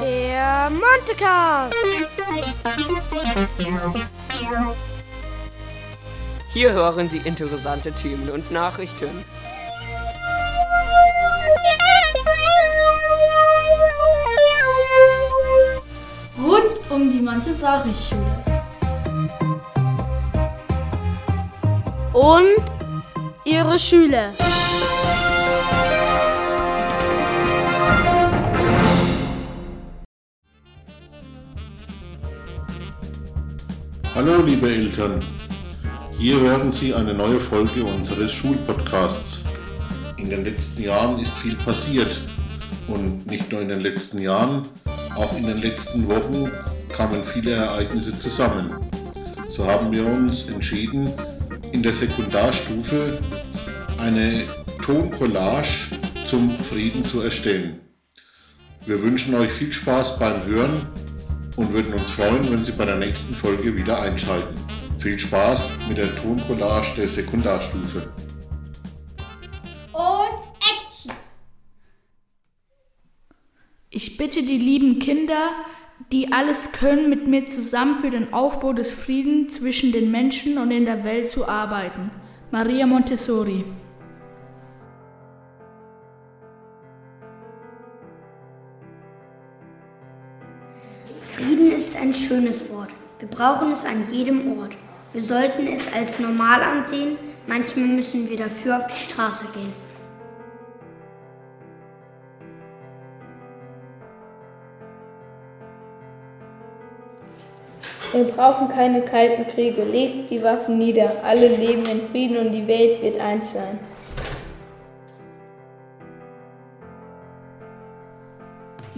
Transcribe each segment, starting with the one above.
Der Montecast. Hier hören Sie interessante Themen und Nachrichten. Rund um die Montessori-Schule. Und ihre Schüler. Hallo liebe Eltern, hier hören Sie eine neue Folge unseres Schulpodcasts. In den letzten Jahren ist viel passiert und nicht nur in den letzten Jahren, auch in den letzten Wochen kamen viele Ereignisse zusammen. So haben wir uns entschieden, in der Sekundarstufe eine Toncollage zum Frieden zu erstellen. Wir wünschen euch viel Spaß beim Hören und würden uns freuen, wenn Sie bei der nächsten Folge wieder einschalten. Viel Spaß mit der Toncollage der Sekundarstufe. Und Action! Ich bitte die lieben Kinder, die alles können, mit mir zusammen für den Aufbau des Friedens zwischen den Menschen und in der Welt zu arbeiten. Maria Montessori. Schönes Wort. Wir brauchen es an jedem Ort. Wir sollten es als normal ansehen. Manchmal müssen wir dafür auf die Straße gehen. Wir brauchen keine kalten Kriege. Legt die Waffen nieder. Alle leben in Frieden und die Welt wird eins sein.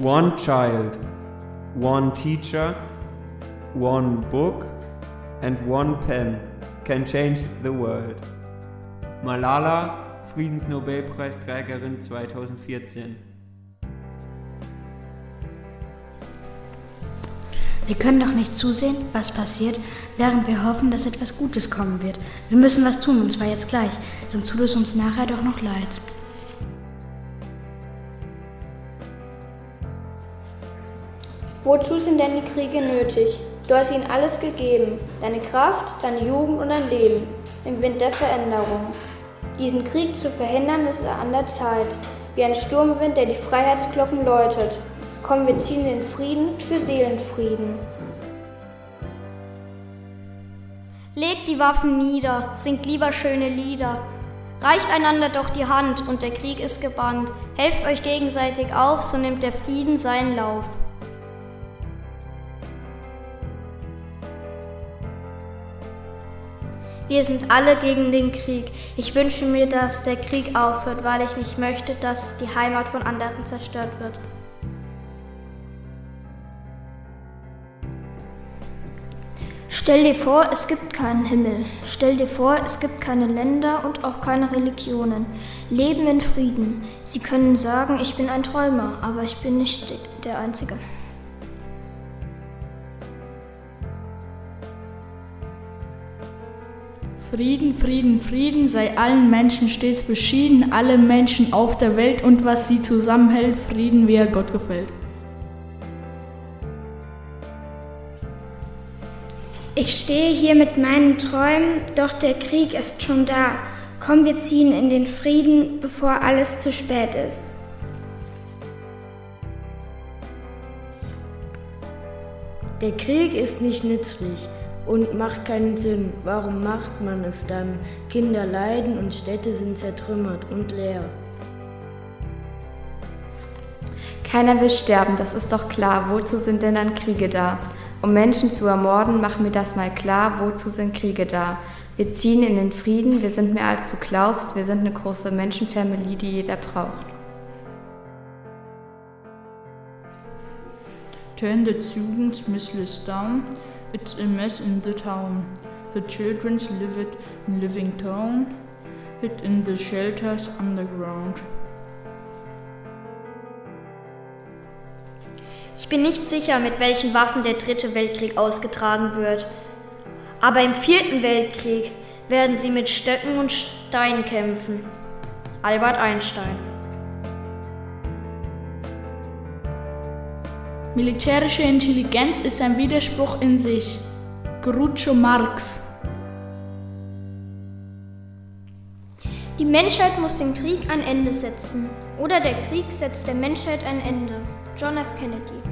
One child, one teacher, one book, and one pen can change the world. Malala, Friedensnobelpreisträgerin 2014. Wir können doch nicht zusehen, was passiert, während wir hoffen, dass etwas Gutes kommen wird. Wir müssen was tun, und zwar jetzt gleich, sonst tut es uns nachher doch noch leid. Wozu sind denn die Kriege nötig? Du hast ihnen alles gegeben. Deine Kraft, deine Jugend und dein Leben. Im Wind der Veränderung. Diesen Krieg zu verhindern ist an der Zeit. Wie ein Sturmwind, der die Freiheitsglocken läutet. Komm, wir ziehen den Frieden für Seelenfrieden. Legt die Waffen nieder, singt lieber schöne Lieder. Reicht einander doch die Hand und der Krieg ist gebannt. Helft euch gegenseitig auf, so nimmt der Frieden seinen Lauf. Wir sind alle gegen den Krieg. Ich wünsche mir, dass der Krieg aufhört, weil ich nicht möchte, dass die Heimat von anderen zerstört wird. Stell dir vor, es gibt keinen Himmel. Stell dir vor, es gibt keine Länder und auch keine Religionen. Leben in Frieden. Sie können sagen, ich bin ein Träumer, aber ich bin nicht der Einzige. Frieden, Frieden, Frieden sei allen Menschen stets beschieden, alle Menschen auf der Welt und was sie zusammenhält, Frieden, wie er Gott gefällt. Ich stehe hier mit meinen Träumen, doch der Krieg ist schon da. Komm, wir ziehen in den Frieden, bevor alles zu spät ist. Der Krieg ist nicht nützlich und macht keinen Sinn. Warum macht man es dann? Kinder leiden und Städte sind zertrümmert und leer. Keiner will sterben, das ist doch klar. Wozu sind denn dann Kriege da? Um Menschen zu ermorden, mach mir das mal klar. Wozu sind Kriege da? Wir ziehen in den Frieden, wir sind mehr als du glaubst, wir sind eine große Menschenfamilie, die jeder braucht. Turn the students' missless down. It's a mess in the town. The children's live it in living town. Hid in the shelters underground. Ich bin nicht sicher, mit welchen Waffen der dritte Weltkrieg ausgetragen wird. Aber im vierten Weltkrieg werden sie mit Stöcken und Steinen kämpfen. Albert Einstein. Militärische Intelligenz ist ein Widerspruch in sich. Groucho Marx. Die Menschheit muss dem Krieg ein Ende setzen. Oder der Krieg setzt der Menschheit ein Ende. John F. Kennedy.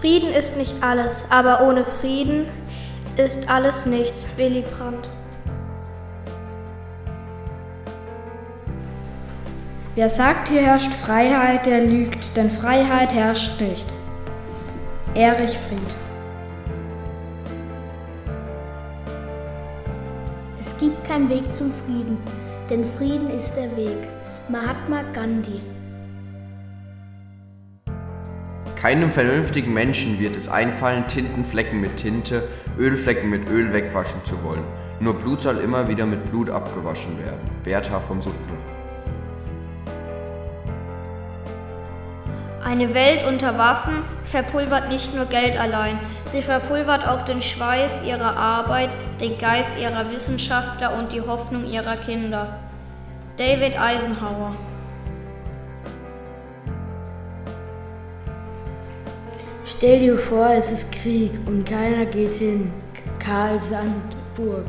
Frieden ist nicht alles, aber ohne Frieden ist alles nichts. Willy Brandt. Wer sagt, hier herrscht Freiheit, der lügt, denn Freiheit herrscht nicht. Erich Fried. Es gibt keinen Weg zum Frieden, denn Frieden ist der Weg. Mahatma Gandhi. Keinem vernünftigen Menschen wird es einfallen, Tintenflecken mit Tinte, Ölflecken mit Öl wegwaschen zu wollen. Nur Blut soll immer wieder mit Blut abgewaschen werden. Bertha von Suttner. Eine Welt unter Waffen verpulvert nicht nur Geld allein, sie verpulvert auch den Schweiß ihrer Arbeit, den Geist ihrer Wissenschaftler und die Hoffnung ihrer Kinder. David Eisenhower Stell dir vor, es ist Krieg und keiner geht hin. Karl Sandburg.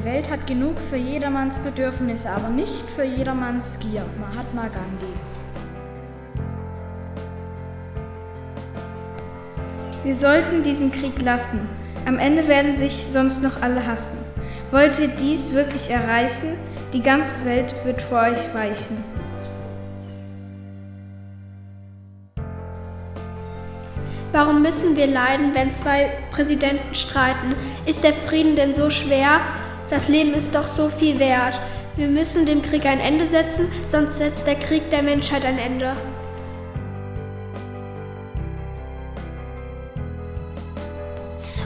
Die Welt hat genug für jedermanns Bedürfnisse, aber nicht für jedermanns Gier. Mahatma Gandhi. Wir sollten diesen Krieg lassen. Am Ende werden sich sonst noch alle hassen. Wollt ihr dies wirklich erreichen? Die ganze Welt wird vor euch weichen. Warum müssen wir leiden, wenn zwei Präsidenten streiten? Ist der Frieden denn so schwer? Das Leben ist doch so viel wert. Wir müssen dem Krieg ein Ende setzen, sonst setzt der Krieg der Menschheit ein Ende.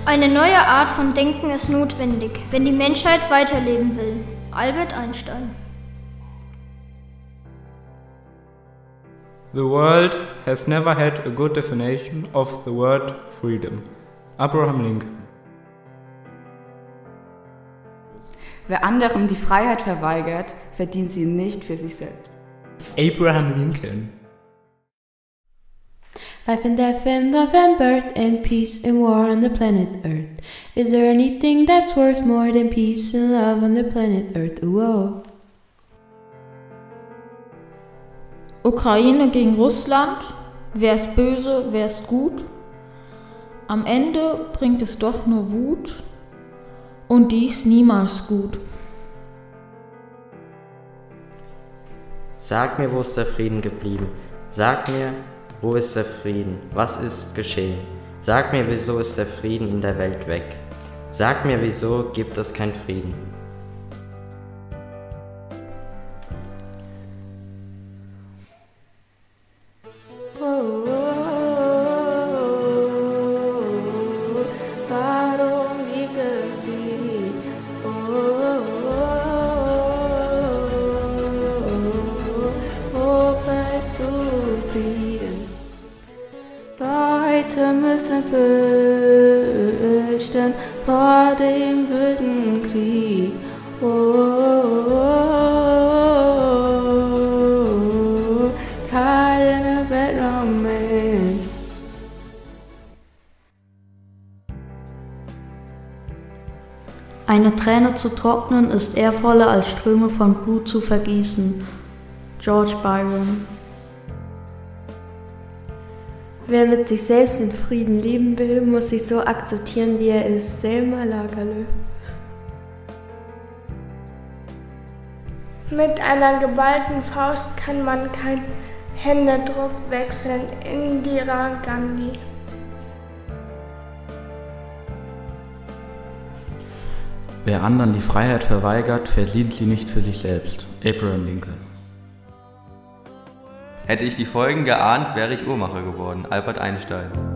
Eine neue Art von Denken ist notwendig, wenn die Menschheit weiterleben will. Albert Einstein. The world has never had a good definition of the word freedom. Abraham Lincoln. Wer anderen die Freiheit verweigert, verdient sie nicht für sich selbst. Abraham Lincoln. Life and death and love and birth and peace and war on the planet Earth. Is there anything that's worth more than peace and love on the planet Earth? Whoa. Ukraine gegen Russland. Wer ist böse, wer ist gut? Am Ende bringt es doch nur Wut und dies niemals gut. Sag mir, wo ist der Frieden geblieben? Sag mir, wo ist der Frieden? Was ist geschehen? Sag mir, wieso ist der Frieden in der Welt weg? Sag mir, wieso gibt es keinen Frieden? Frieden? Leute müssen fürchten vor dem wilden Krieg. Oh, keine Weltmoment. Eine Träne zu trocknen ist ehrvoller als Ströme von Blut zu vergießen. George Byron. Wer mit sich selbst in Frieden leben will, muss sich so akzeptieren, wie er ist. Selma Lagerlöf. Mit einer geballten Faust kann man keinen Händedruck wechseln. Indira Gandhi. Wer anderen die Freiheit verweigert, verdient sie nicht für sich selbst. Abraham Lincoln. Hätte ich die Folgen geahnt, wäre ich Uhrmacher geworden. Albert Einstein.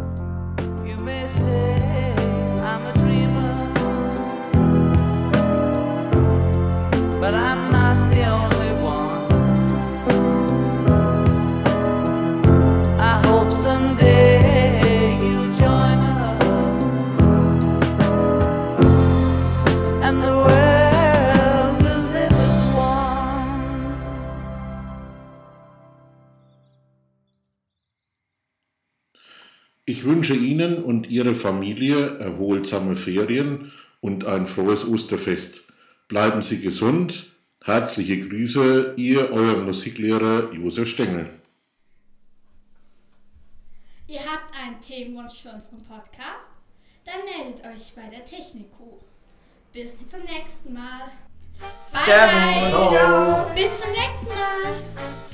Ich wünsche Ihnen und Ihrer Familie erholsame Ferien und ein frohes Osterfest. Bleiben Sie gesund. Herzliche Grüße, Ihr, euer Musiklehrer Josef Stengel. Ihr habt einen Themenwunsch für unseren Podcast? Dann meldet euch bei der Technico. Bis zum nächsten Mal. Bye, bye. Ciao. Bis zum nächsten Mal.